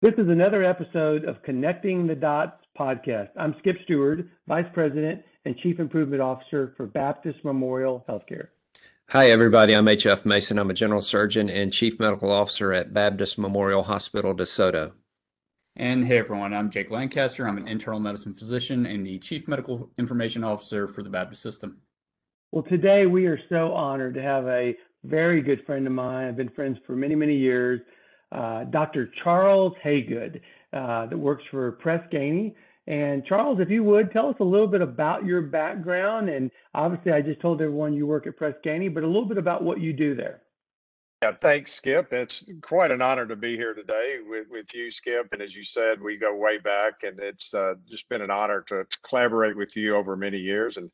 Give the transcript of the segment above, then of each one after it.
This is another episode of Connecting the Dots podcast. I'm Skip Stewart, Vice President and Chief Improvement Officer for Baptist Memorial Healthcare. Hi, everybody. I'm H.F. Mason. I'm a General Surgeon and Chief Medical Officer at Baptist Memorial Hospital DeSoto. And hey, everyone. I'm Jake Lancaster. I'm an internal medicine physician and the Chief Medical Information Officer for the Baptist System. Well, today we are so honored to have a very good friend of mine. I've been friends for many, many years uh, Dr. Charles Hagood uh, that works for Press Ganey. And Charles, if you would tell us a little bit about your background. And obviously, I just told everyone you work at Press Ganey, but a little bit about what you do there. Yeah, thanks, Skip. It's quite an honor to be here today with, with you, Skip. And as you said, we go way back, and it's uh, just been an honor to, to, collaborate with you over many years. And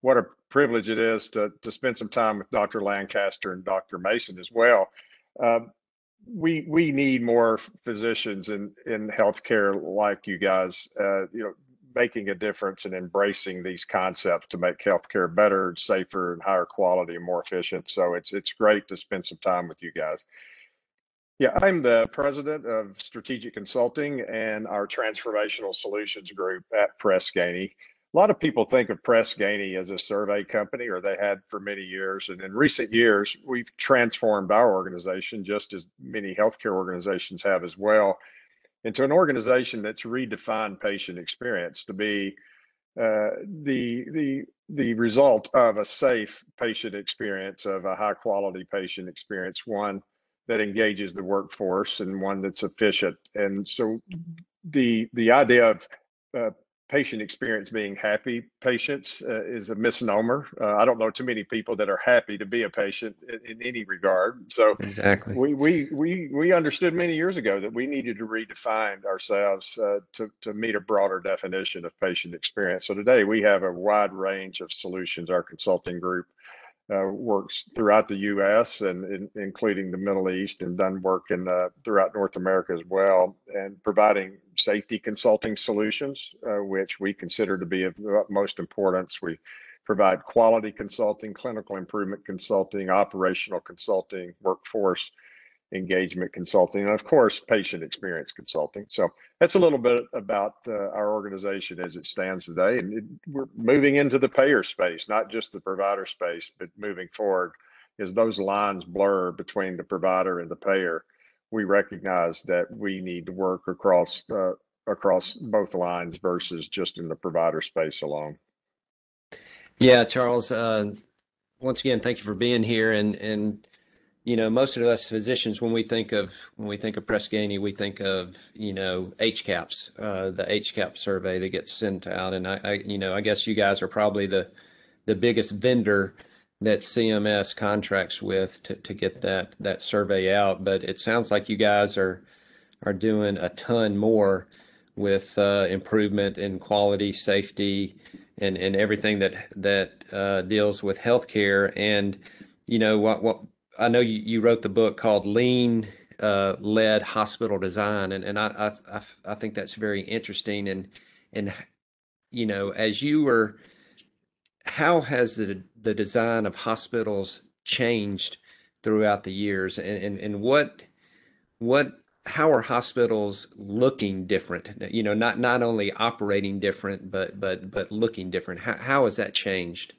what a privilege it is to, to spend some time with Dr. Lancaster and Dr. Mason as well. Uh, we we need more physicians in in healthcare like you guys. Uh, you know, making a difference and embracing these concepts to make healthcare better, safer, and higher quality and more efficient. So it's it's great to spend some time with you guys. Yeah, I'm the president of strategic consulting and our transformational solutions group at Press Ganey a lot of people think of Press Ganey as a survey company, or they had for many years. And in recent years, we've transformed our organization, just as many healthcare organizations have as well, into an organization that's redefined patient experience to be uh, the the the result of a safe patient experience, of a high quality patient experience, one that engages the workforce and one that's efficient. And so, the the idea of uh, patient experience being happy patients uh, is a misnomer. Uh, I don't know too many people that are happy to be a patient in, in, any regard. So exactly, we we we we understood many years ago that we needed to redefine ourselves uh, to to meet a broader definition of patient experience. So today we have a wide range of solutions. Our consulting group uh, works throughout the U.S. and in, including the Middle East, and done work in uh, throughout North America as well, and providing safety consulting solutions, uh, which we consider to be of the utmost importance. We provide quality consulting, clinical improvement consulting, operational consulting, workforce engagement consulting, and of course, patient experience consulting. So that's a little bit about uh, our organization as it stands today. And it, we're moving into the payer space, not just the provider space, but moving forward as those lines blur between the provider and the payer. We recognize that we need to work across uh, across both lines versus just in the provider space alone. Yeah, Charles. Uh, once again, thank you for being here and and you know, most of us physicians, when we think of when we think of Press Ganey, we think of you know HCAHPS, uh, the HCAHPS survey that gets sent out, and I, I, you know, I guess you guys are probably the the biggest vendor that CMS contracts with to, to get that that survey out. But it sounds like you guys are are doing a ton more with uh, improvement in quality, safety, and and everything that that uh, deals with healthcare. And you know what what I know you, you wrote the book called Lean uh, Led Hospital Design, and, and I, I, I think that's very interesting. And and you know, as you were, how has the the design of hospitals changed throughout the years, and and, and what what how are hospitals looking different? You know, not not only operating different, but but but looking different. How how has that changed?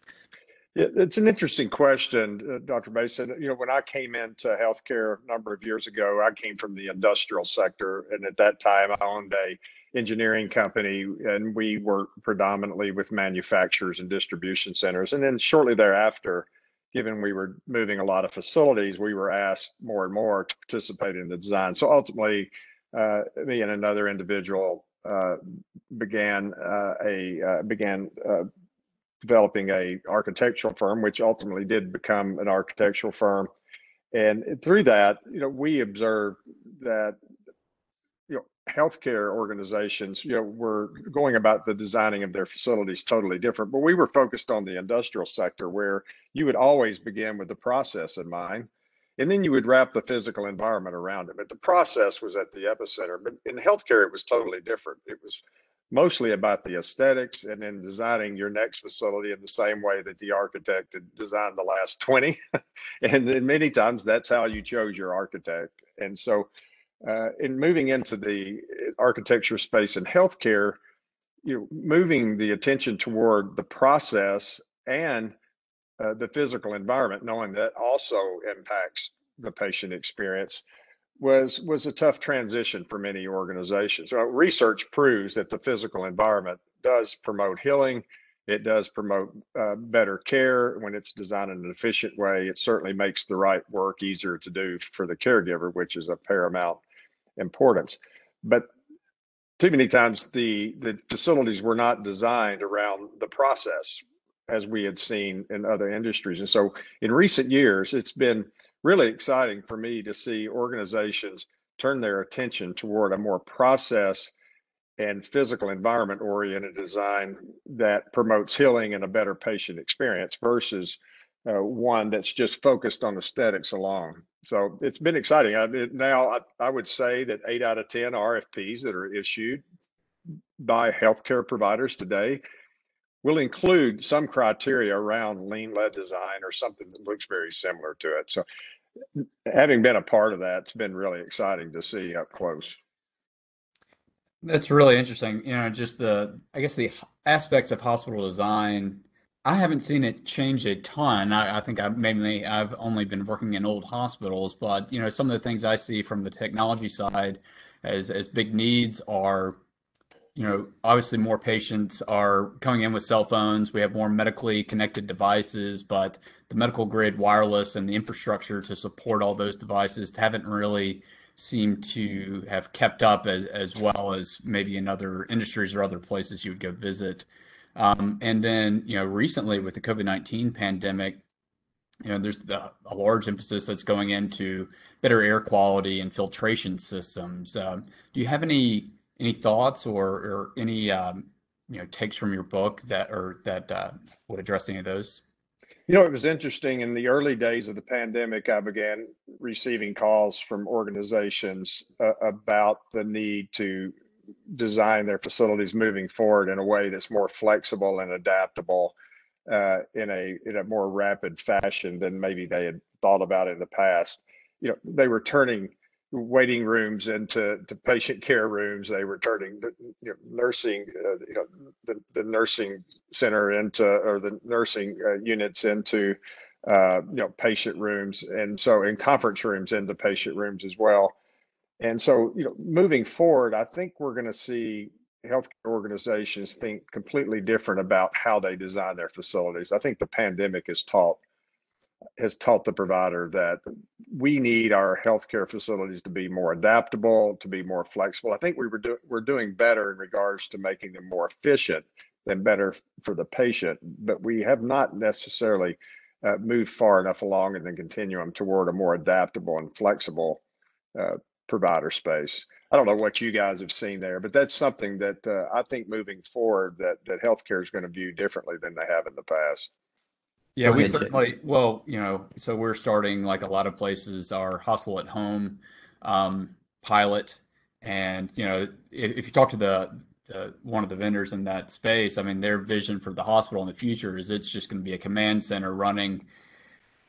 Yeah, it's an interesting question, uh, Dr. Mason. You know, when I came into healthcare a number of years ago, I came from the industrial sector, and at that time, I owned a engineering company, and we worked predominantly with manufacturers and distribution centers. And then shortly thereafter, given we were moving a lot of facilities, we were asked more and more to participate in the design. So ultimately, uh, me and another individual uh, began uh, a uh, began uh, developing a architectural firm, which ultimately did become an architectural firm. And through that, you know, we observed that healthcare organizations, you know, were going about the designing of their facilities totally different. But we were focused on the industrial sector, where you would always begin with the process in mind, and then you would wrap the physical environment around it. But the process was at the epicenter. But in healthcare, it was totally different. It was mostly about the aesthetics and then designing your next facility in the same way that the architect had designed the last 20 and then many times that's how you chose your architect and so Uh, in moving into the architecture space in healthcare, you know, moving the attention toward the process and uh, the physical environment, knowing that also impacts the patient experience, was was a tough transition for many organizations. So research proves that the physical environment does promote healing. It does promote uh, better care when it's designed in an efficient way. It certainly makes the right work easier to do for the caregiver, which is a paramount importance. But too many times the the facilities were not designed around the process as we had seen in other industries. And so in recent years, it's been really exciting for me to see organizations turn their attention toward a more process and physical environment oriented design that promotes healing and a better patient experience versus uh, one that's just focused on aesthetics alone. So it's been exciting. I, now, I, I would say that eight out of 10 RFPs that are issued by healthcare providers today will include some criteria around lean led design or something that looks very similar to it. So having been a part of that, it's been really exciting to see up close. That's really interesting. You know, just the, I guess the aspects of hospital design, I haven't seen it change a ton. I, I think I mainly, I've only been working in old hospitals, but, you know, some of the things I see from the technology side as, as big needs are you know, obviously more patients are coming in with cell phones. We have more medically connected devices, but the medical grid wireless and the infrastructure to support all those devices haven't really seemed to have kept up as, as well as maybe in other industries or other places you would go visit. Um, and then, you know, recently with the COVID 19 pandemic, you know, there's the, a large emphasis that's going into better air quality and filtration systems. Um, do you have any any thoughts or, or any um, you know takes from your book that or that uh, would address any of those? You know, it was interesting in the early days of the pandemic. I began receiving calls from organizations uh, about the need to design their facilities moving forward in a way that's more flexible and adaptable uh, in a in a more rapid fashion than maybe they had thought about in the past. You know, they were turning waiting rooms into to patient care rooms. They were turning the, you know, nursing, uh, you know, the, the nursing center into or the nursing uh, units into, uh, you know, patient rooms, and so in conference rooms into patient rooms as well. And so, you know, moving forward, I think we're going to see healthcare organizations think completely different about how they design their facilities. I think the pandemic has taught has taught the provider that we need our healthcare facilities to be more adaptable, to be more flexible. I think we were do, we're doing better in regards to making them more efficient than better for the patient, but we have not necessarily uh, moved far enough along in the continuum toward a more adaptable and flexible uh, provider space. I don't know what you guys have seen there, but that's something that uh, I think moving forward that that healthcare is going to view differently than they have in the past. Yeah, we certainly, well, you know, so we're starting like a lot of places, our hospital at home um, pilot. And, you know, if, if you talk to the, the, one of the vendors in that space, I mean, their vision for the hospital in the future is it's just going to be a command center running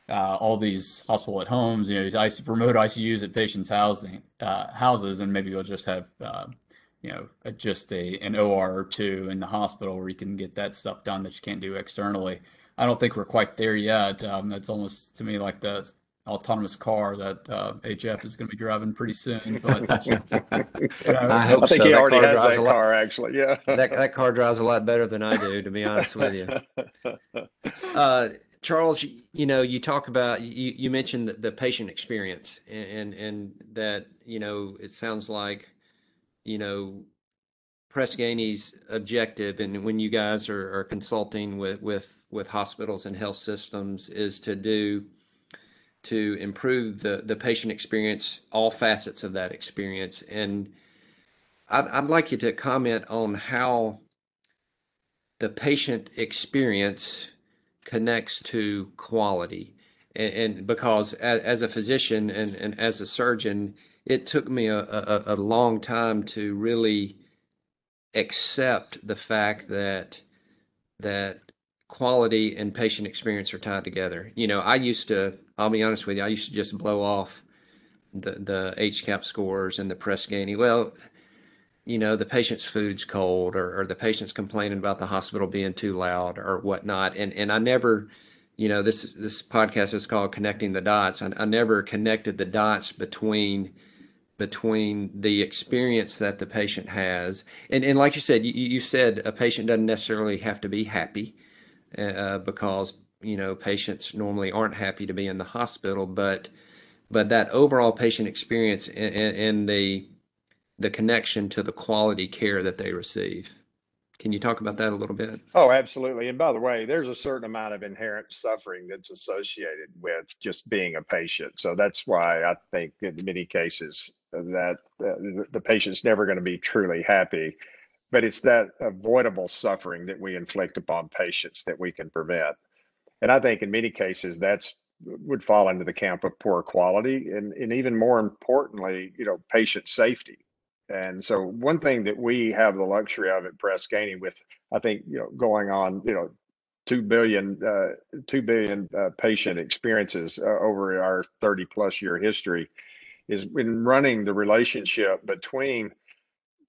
uh, all these hospital at homes, you know, these remote ICUs at patients' housing uh, houses, and maybe we'll just have, uh, you know, just a an OR or two in the hospital where you can get that stuff done that you can't do externally. I don't think we're quite there yet. Um, that's almost to me like the autonomous car that uh, HF is going to be driving pretty soon. But you know, I hope I think so. he that already has that car. Actually, yeah, that that car drives a lot better than I do, to be honest with you. Uh, Charles, you know, you talk about you, you mentioned the, the patient experience, and, and and that you know it sounds like you know Press Ganey's objective, and when you guys are, are consulting with, with with hospitals and health systems, is to do to improve the the patient experience, all facets of that experience. And I'd, I'd like you to comment on how the patient experience connects to quality. And, and because as, as, a physician and, and as a surgeon, it took me a, a, a long time to really accept the fact that that quality and patient experience are tied together. You know, I used to, I'll be honest with you, I used to just blow off the the HCAHPS scores and the Press. Well, you know, the patient's food's cold or, or the patient's complaining about the hospital being too loud or whatnot. And and I never, you know, this this podcast is called Connecting the Dots. I, I never connected the dots between between the experience that the patient has and, and like you said you, you said a patient doesn't necessarily have to be happy uh, because you know patients normally aren't happy to be in the hospital but but that overall patient experience and, and the the connection to the quality care that they receive. Can you talk about that a little bit? Oh, absolutely. And by the way, there's a certain amount of inherent suffering that's associated with just being a patient. So that's why I think in many cases that uh, the patient's never going to be truly happy. But it's that avoidable suffering that we inflict upon patients that we can prevent. And I think in many cases that's would fall into the camp of poor quality and, and even more importantly, you know, patient safety. And so one thing that we have the luxury of at Press Ganey with, I think, you know, going on, you know, 2 billion, uh, 2 billion uh, patient experiences uh, over our 30 plus year history is in running the relationship between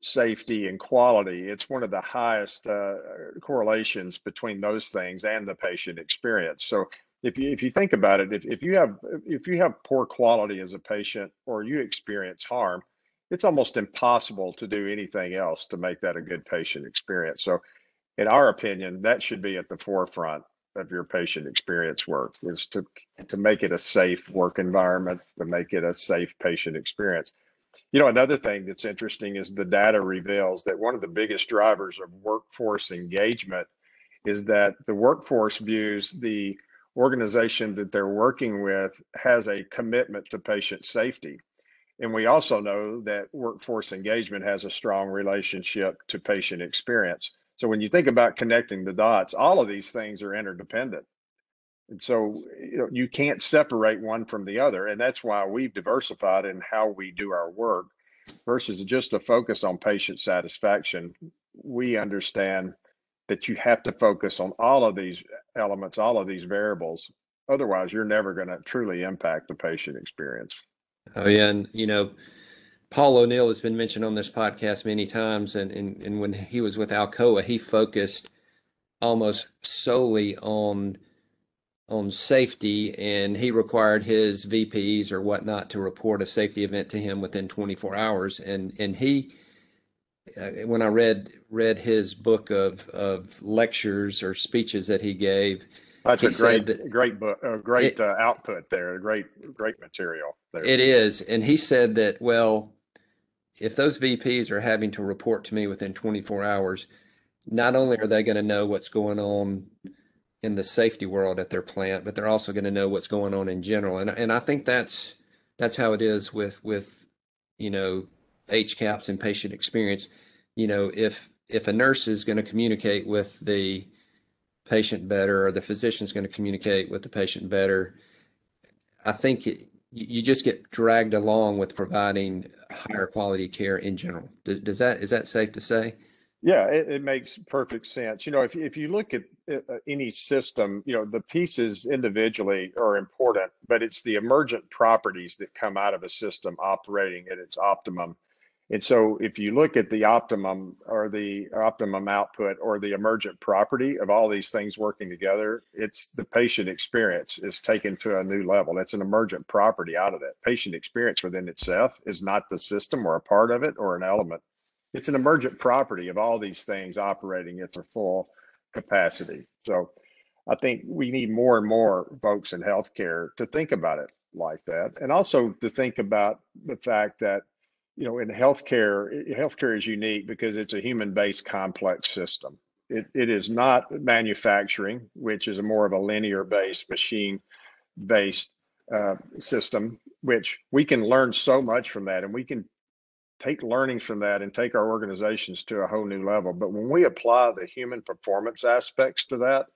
safety and quality. It's one of the highest uh, correlations between those things and the patient experience. So if you if you think about it, if, if you have if you have poor quality as a patient or you experience harm, it's almost impossible to do anything else to make that a good patient experience. So, in our opinion, that should be at the forefront of your patient experience work is to to make it a safe work environment, to make it a safe patient experience. You know, another thing that's interesting is the data reveals that one of the biggest drivers of workforce engagement is that the workforce views the organization that they're working with has a commitment to patient safety. And we also know that workforce engagement has a strong relationship to patient experience. So when you think about connecting the dots, all of these things are interdependent. And so you, know, you can't separate one from the other. And that's why we've diversified in how we do our work versus just a focus on patient satisfaction. We understand that you have to focus on all of these elements, all of these variables. Otherwise, you're never going to truly impact the patient experience. Oh yeah, and you know, Paul O'Neill has been mentioned on this podcast many times, and and, and when he was with Alcoa, he focused almost solely on on safety, and he required his VPs or whatnot to report a safety event to him within 24 hours, and and he. Uh, when I read read his book of of lectures or speeches that he gave, that's a great, that, great book, a great it, uh, output there, a great, great material. It is, and he said that well, if those VPs are having to report to me within 24 hours, not only are they going to know what's going on in the safety world at their plant, but they're also going to know what's going on in general. And and I think that's that's how it is with with you know HCAHPS and patient experience. You know, if if a nurse is going to communicate with the patient better or the physician is going to communicate with the patient better. I think it, you just get dragged along with providing higher quality care in general. Does, does that is that safe to say? Yeah, it, it, makes perfect sense. You know, if if you look at uh, any system, you know, the pieces individually are important, but it's the emergent properties that come out of a system operating at its optimum and so if you look at the optimum or the optimum output or the emergent property of all these things working together, it's the patient experience is taken to a new level. That's an emergent property out of that. Patient experience within itself is not the system or a part of it or an element. It's an emergent property of all these things operating at their full capacity. So I think we need more and more folks in healthcare to think about it like that. And also to think about the fact that you know, in healthcare, healthcare is unique because it's a human-based complex system. It, it is not manufacturing, which is more of a linear-based, machine-based uh, system, which we can learn so much from that, and we can take learnings from that and take our organizations to a whole new level. But when we apply the human performance aspects to that,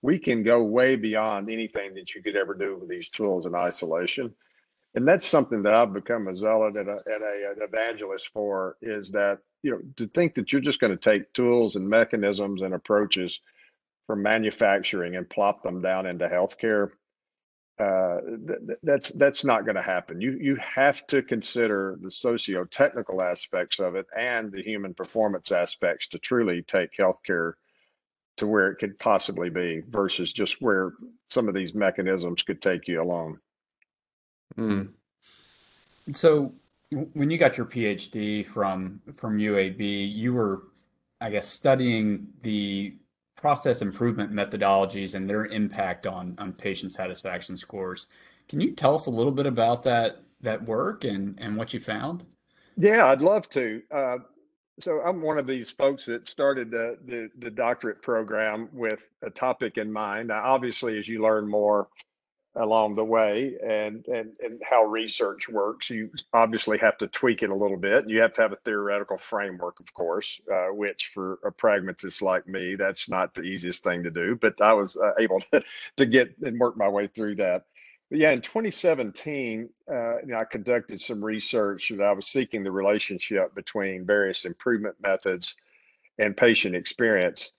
we can go way beyond anything that you could ever do with these tools in isolation and that's something that I've become a zealot and, a, and a, an evangelist for is that you know to think that you're just going to take tools and mechanisms and approaches from manufacturing and plop them down into healthcare uh, th- that's that's not going to happen. You you have to consider the socio-technical aspects of it and the human performance aspects to truly take healthcare to where it could possibly be versus just where some of these mechanisms could take you alone. Mm. So when you got your PhD from from UAB, you were, I guess, studying the process improvement methodologies and their impact on on patient satisfaction scores. Can you tell us a little bit about that that work and and what you found? Yeah, I'd love to. Uh, so I'm one of these folks that started the, the, the doctorate program with a topic in mind. Now, obviously, as you learn more along the way and, and, and how research works. You obviously have to tweak it a little bit. You have to have a theoretical framework, of course, uh, which for a pragmatist like me, that's not the easiest thing to do. But I was uh, able to, to get and work my way through that. But yeah, in 2017, uh, you know, I conducted some research that I was seeking the relationship between various improvement methods and patient experience.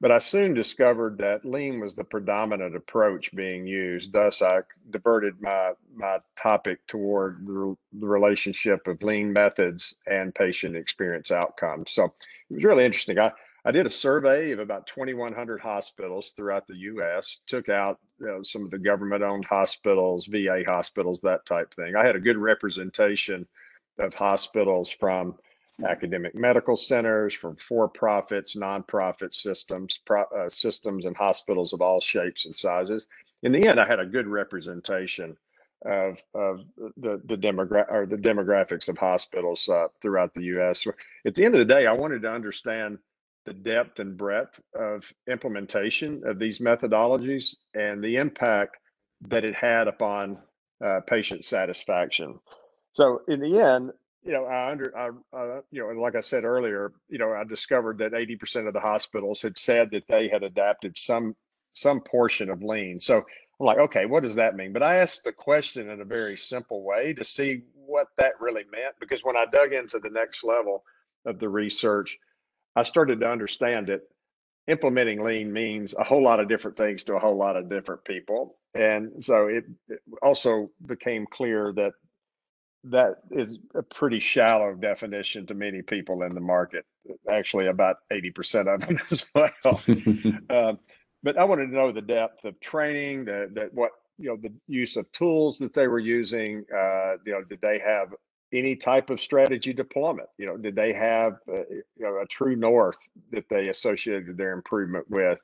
But I soon discovered that lean was the predominant approach being used. Thus, I diverted my, my topic toward the, the relationship of lean methods and patient experience outcomes. So it was really interesting. I, I did a survey of about 2,100 hospitals throughout the U.S. Took out you know, some of the government-owned hospitals, VA hospitals, that type thing. I had a good representation of hospitals from academic medical centers, from for-profits, nonprofit systems, pro, uh, systems, and hospitals of all shapes and sizes. In the end, I had a good representation of of the the demogra- or the demographics of hospitals uh, throughout the U.S. At the end of the day, I wanted to understand the depth and breadth of implementation of these methodologies and the impact that it had upon uh, patient satisfaction. So in the end, you know, I under, I, uh, you know, and like I said earlier, you know, I discovered that 80% of the hospitals had said that they had adapted some some portion of lean. So I'm like, okay, what does that mean? But I asked the question in a very simple way to see what that really meant, because when I dug into the next level of the research, I started to understand that implementing lean means a whole lot of different things to a whole lot of different people. And so it, it also became clear that that is a pretty shallow definition to many people in the market. Actually, about 80% of them as well. uh, but I wanted to know the depth of training, that that what you know, the use of tools that they were using. Uh, you know, did they have any type of strategy deployment? You know, did they have uh, you know a true north that they associated their improvement with?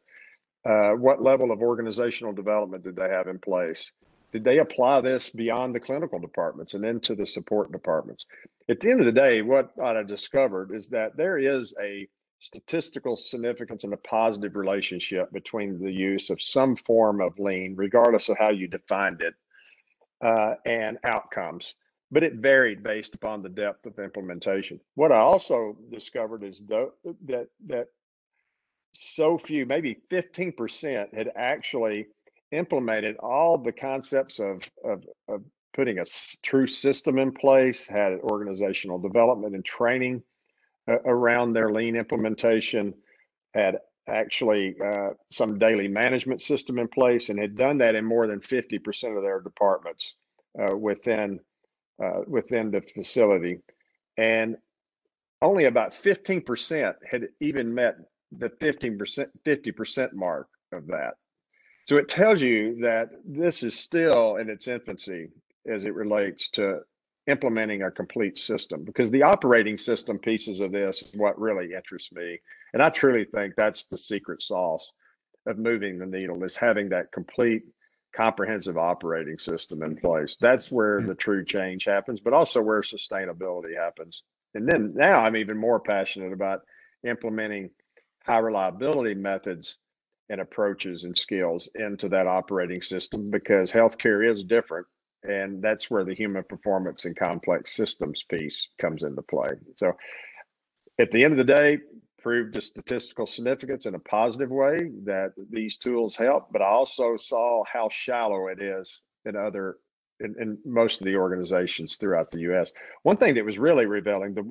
Uh, what level of organizational development did they have in place? Did they apply this beyond the clinical departments and into the support departments? At the end of the day, what I discovered is that there is a statistical significance and a positive relationship between the use of some form of lean, regardless of how you defined it, uh, and outcomes. But it varied based upon the depth of implementation. What I also discovered is that that so few, maybe 15%, had actually implemented all the concepts of, of, of putting a true system in place, had organizational development and training uh, around their lean implementation, had actually uh, some daily management system in place, and had done that in more than 50% of their departments uh, within uh, within the facility, and only about 15% had even met the 15% 50% mark of that. So it tells you that this is still in its infancy as it relates to implementing a complete system because the operating system pieces of this is what really interests me. And I truly think that's the secret sauce of moving the needle is having that complete comprehensive operating system in place. That's where the true change happens, but also where sustainability happens. And then now I'm even more passionate about implementing high reliability methods and approaches and skills into that operating system because healthcare is different. And that's where the human performance and complex systems piece comes into play. So at the end of the day, proved a statistical significance in a positive way that these tools help, but I also saw how shallow it is in other in, in most of the organizations throughout the US. One thing that was really revealing, the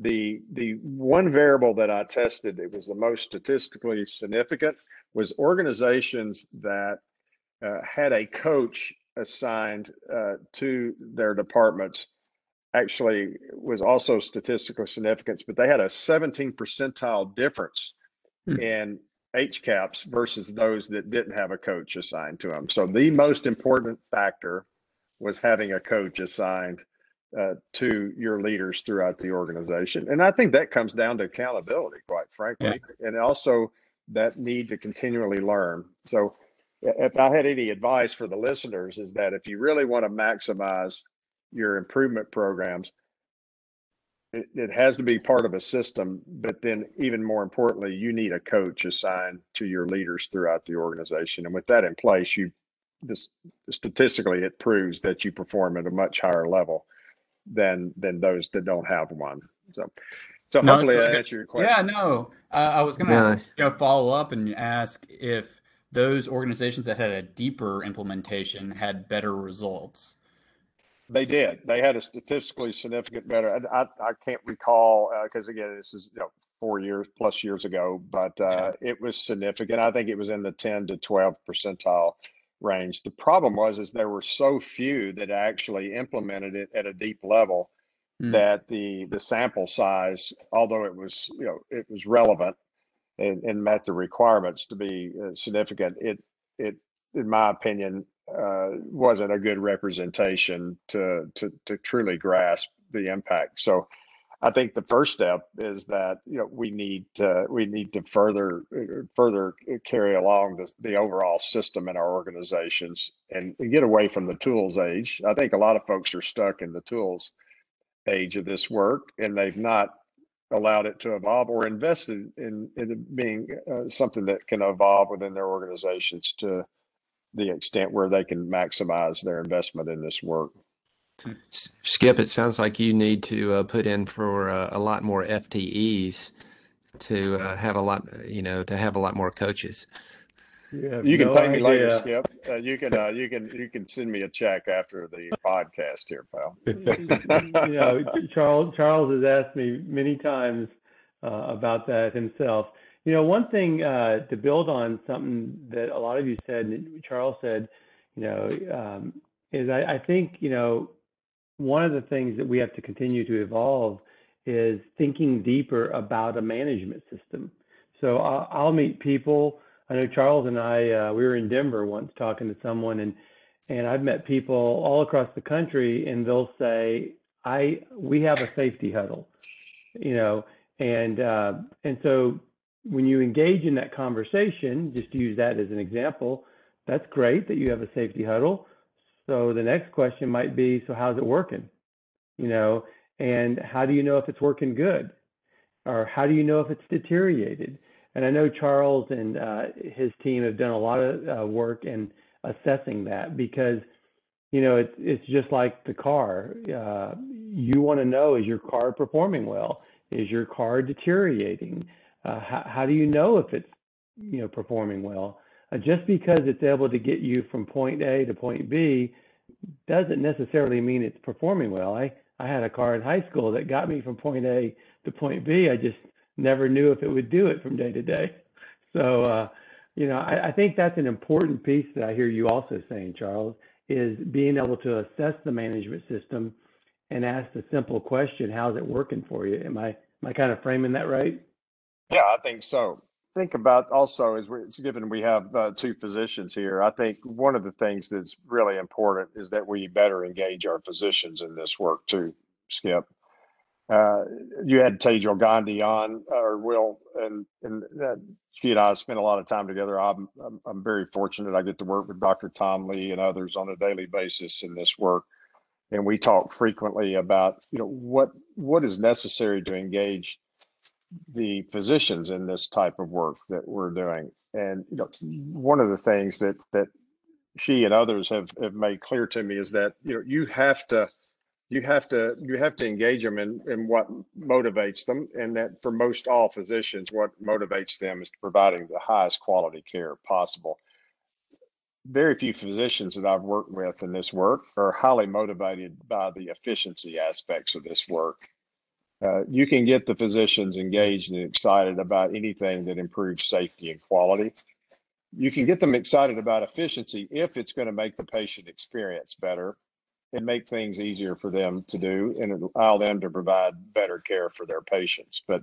the the one variable that I tested that was the most statistically significant was organizations that uh, had a coach assigned uh, to their departments actually was also statistical significance, but they had a 17 percentile difference hmm. in HCAHPS versus those that didn't have a coach assigned to them. So the most important factor was having a coach assigned uh, to your leaders throughout the organization. And I think that comes down to accountability, quite frankly, yeah. and also that need to continually learn. So if I had any advice for the listeners is that if you really want to maximize your improvement programs, it, it has to be part of a system, but then even more importantly, you need a coach assigned to your leaders throughout the organization. And with that in place, you this statistically it proves that you perform at a much higher level than than those that don't have one. So so no, hopefully I answered your question. Yeah, no. Uh, I was gonna yeah. you know follow up and ask if those organizations that had a deeper implementation had better results. They did. They had a statistically significant better. I, I, I can't recall because uh, again, this is you know four years plus years ago, but uh, yeah. it was significant. I think it was in the ten to twelve percentile range. The problem was is there were so few that actually implemented it at a deep level mm. that the the sample size, although it was you know it was relevant and, and met the requirements to be uh, significant, it it in my opinion uh, wasn't a good representation to to to truly grasp the impact. So I think the first step is that you know we need to we need to further further carry along the, the overall system in our organizations and, and get away from the tools age. I think a lot of folks are stuck in the tools age of this work and they've not allowed it to evolve or invested in, in being uh, something that can evolve within their organizations to the extent where they can maximize their investment in this work. Skip, it sounds like you need to uh, put in for uh, a lot more FTEs to uh, have a lot, you know, to have a lot more coaches. You, you can no pay me later, Skip. Uh, you can uh, you can you can send me a check after the podcast here, pal. yeah, Charles Charles has asked me many times uh, about that himself. You know, one thing to build on something that a lot of you said, Charles said, you know, um, is I, I think you know one of the things that we have to continue to evolve is thinking deeper about a management system. So I'll, I'll meet people. I know Charles and I, uh, we were in Denver once talking to someone, and and I've met people all across the country, and they'll say, "I we have a safety huddle," you know, and uh, and so when you engage in that conversation, just use that as an example, that's great that you have a safety huddle. So the next question might be, so how's it working? You know, and how do you know if it's working good? Or how do you know if it's deteriorated? And I know Charles and uh, his team have done a lot of uh, work in assessing that because, you know, it's it's just like the car. Uh, you want to know is your car performing well? Is your car deteriorating? Uh, how, how do you know if it's you know performing well? Uh, just because it's able to get you from point A to point B doesn't necessarily mean it's performing well. I, I had a car in high school that got me from point A to point B. I just never knew if it would do it from day to day. So, uh, you know, I, I think that's an important piece that I hear you also saying, Charles, is being able to assess the management system and ask the simple question, how's it working for you? Am I, am I kind of framing that right? Yeah, I think so think about also is it's given we have uh, two physicians here. I think one of the things that's really important is that we better engage our physicians in this work too. Skip, uh, you had Tejal Gandhi on, or Will, and and uh, she and I spent a lot of time together. I'm, I'm I'm very fortunate. I get to work with Dr. Tom Lee and others on a daily basis in this work, and we talk frequently about you know what what is necessary to engage the physicians in this type of work that we're doing. And you know, one of the things that that she and others have have made clear to me is that you know you have to you have to you have to engage them in, in what motivates them and that for most all physicians what motivates them is providing the highest quality care possible very few physicians that i've worked with in this work are highly motivated by the efficiency aspects of this work uh, you can get the physicians engaged and excited about anything that improves safety and quality. you can get them excited about efficiency if it's going to make the patient experience better and make things easier for them to do and allow them to provide better care for their patients. But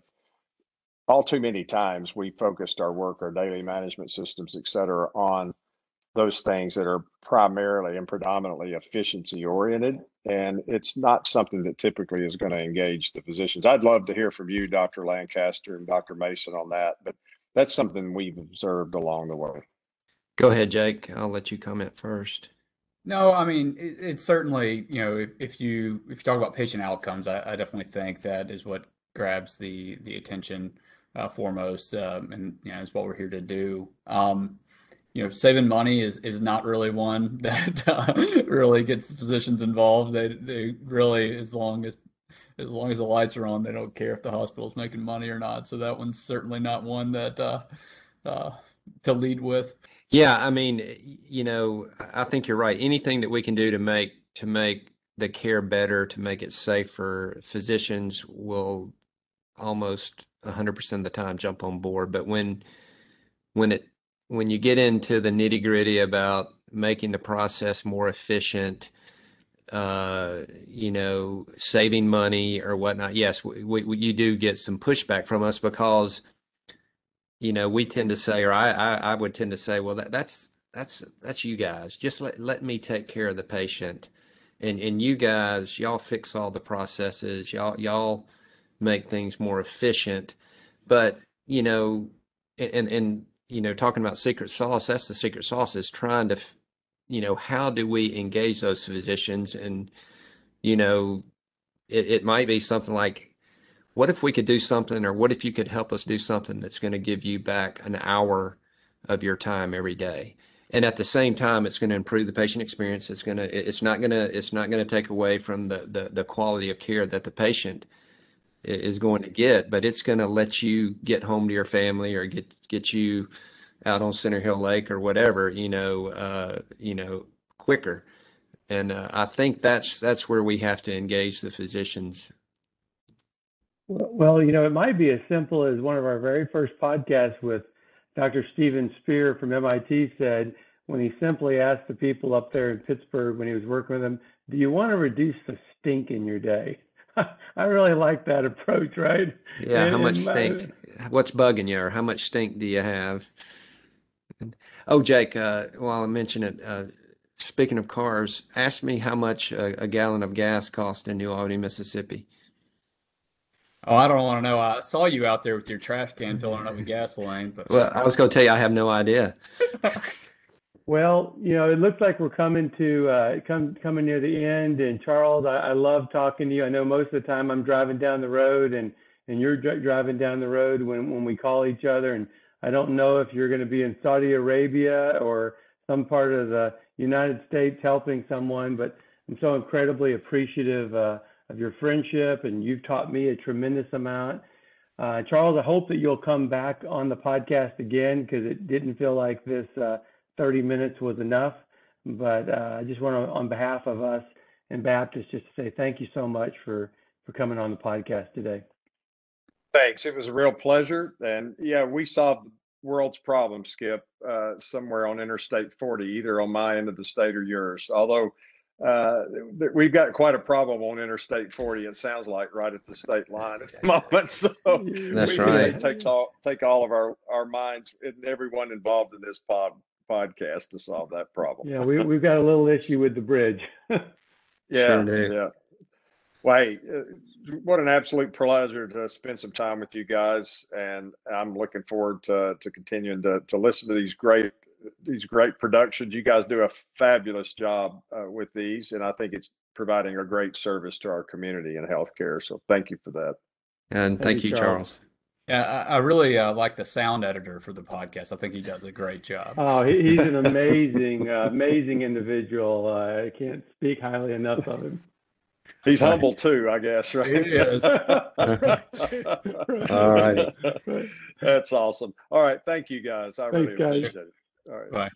all too many times we focused our work, our daily management systems, et cetera, on those things that are primarily and predominantly efficiency oriented. And it's not something that typically is going to engage the physicians. I'd love to hear from you, Dr. Lancaster and Dr. Mason on that, but that's something we've observed along the way. Go ahead, Jake. I'll let you comment first. No, I mean it, it's certainly you know if, if you if you talk about patient outcomes, I, I definitely think that is what grabs the the attention uh, foremost, um, and you know is what we're here to do. Um, you know, saving money is is not really one that uh, really gets physicians involved. They they really as long as as long as the lights are on, they don't care if the hospital's making money or not. So that one's certainly not one that uh, uh, to lead with. Yeah, I mean, you know, I think you're right. Anything that we can do to make to make the care better, to make it safer, physicians will almost 100% of the time jump on board. But when when it when you get into the nitty gritty about making the process more efficient, uh, you know, saving money or whatnot, yes, we, we, you do get some pushback from us because you know, we tend to say, or I, I, I would tend to say, well, that, that's that's that's you guys. Just let let me take care of the patient, and and you guys, y'all fix all the processes. Y'all y'all make things more efficient. But you know, and and you know, talking about secret sauce, that's the secret sauce is trying to, you know, how do we engage those physicians? And, you know, it, it might be something like what if we could do something or what if you could help us do something that's going to give you back an hour of your time every day? And at the same time it's going to improve the patient experience. It's going to it's not going to it's not going to take away from the, the the quality of care that the patient is going to get but it's going to let you get home to your family or get get you out on center hill lake or whatever you know uh, you know quicker and uh, i think that's that's where we have to engage the physicians well, you know, it might be as simple as one of our very first podcasts with Dr. Steven Spear from MIT said when he simply asked the people up there in Pittsburgh when he was working with them, do you want to reduce the stink in your day? I really like that approach, right? Yeah, and, how much stink? What's bugging you, or how much stink do you have? Oh, Jake, uh, while I mention it, uh, speaking of cars, ask me how much a, a gallon of gas cost in New Albany, Mississippi. Oh, I don't want to know. I saw you out there with your trash can filling up with gasoline. But well, I was going to tell you, I have no idea. well, you know, it looks like we're coming to uh, come coming near the end. And Charles, I, I love talking to you. I know most of the time I'm driving down the road, and and you're dr- driving down the road when when we call each other. And I don't know if you're going to be in Saudi Arabia or some part of the United States helping someone, but I'm so incredibly appreciative. Uh, of your friendship, and you've taught me a tremendous amount. Uh, Charles, I hope that you'll come back on the podcast again because it didn't feel like this uh, 30 minutes was enough. But uh, I just want to, on behalf of us and Baptist, just to say thank you so much for for coming on the podcast today. Thanks. It was a real pleasure, and yeah, we solved the world's problem, Skip, uh, somewhere on Interstate 40, either on my end of the state or yours. Although uh, we've got quite a problem on Interstate 40. It sounds like right at the state line at the moment. So that's we, right. It takes all take all of our our minds and everyone involved in this pod podcast to solve that problem. Yeah, we we've got a little issue with the bridge. yeah, sure yeah. Well, hey, uh, what an absolute pleasure to spend some time with you guys, and I'm looking forward to to continuing to to listen to these great these great productions. You guys do a fabulous job uh, with these, and I think it's providing a great service to our community and healthcare. So thank you for that. And thank, thank you, Charles. Charles. Yeah, I, I really uh, like the sound editor for the podcast. I think he does a great job. Oh, he, he's an amazing, uh, amazing individual. Uh, I can't speak highly enough of him. He's humble too, I guess, right? He is. All right. That's awesome. All right. Thank you guys. I Thanks, really appreciate it. All right. Bye.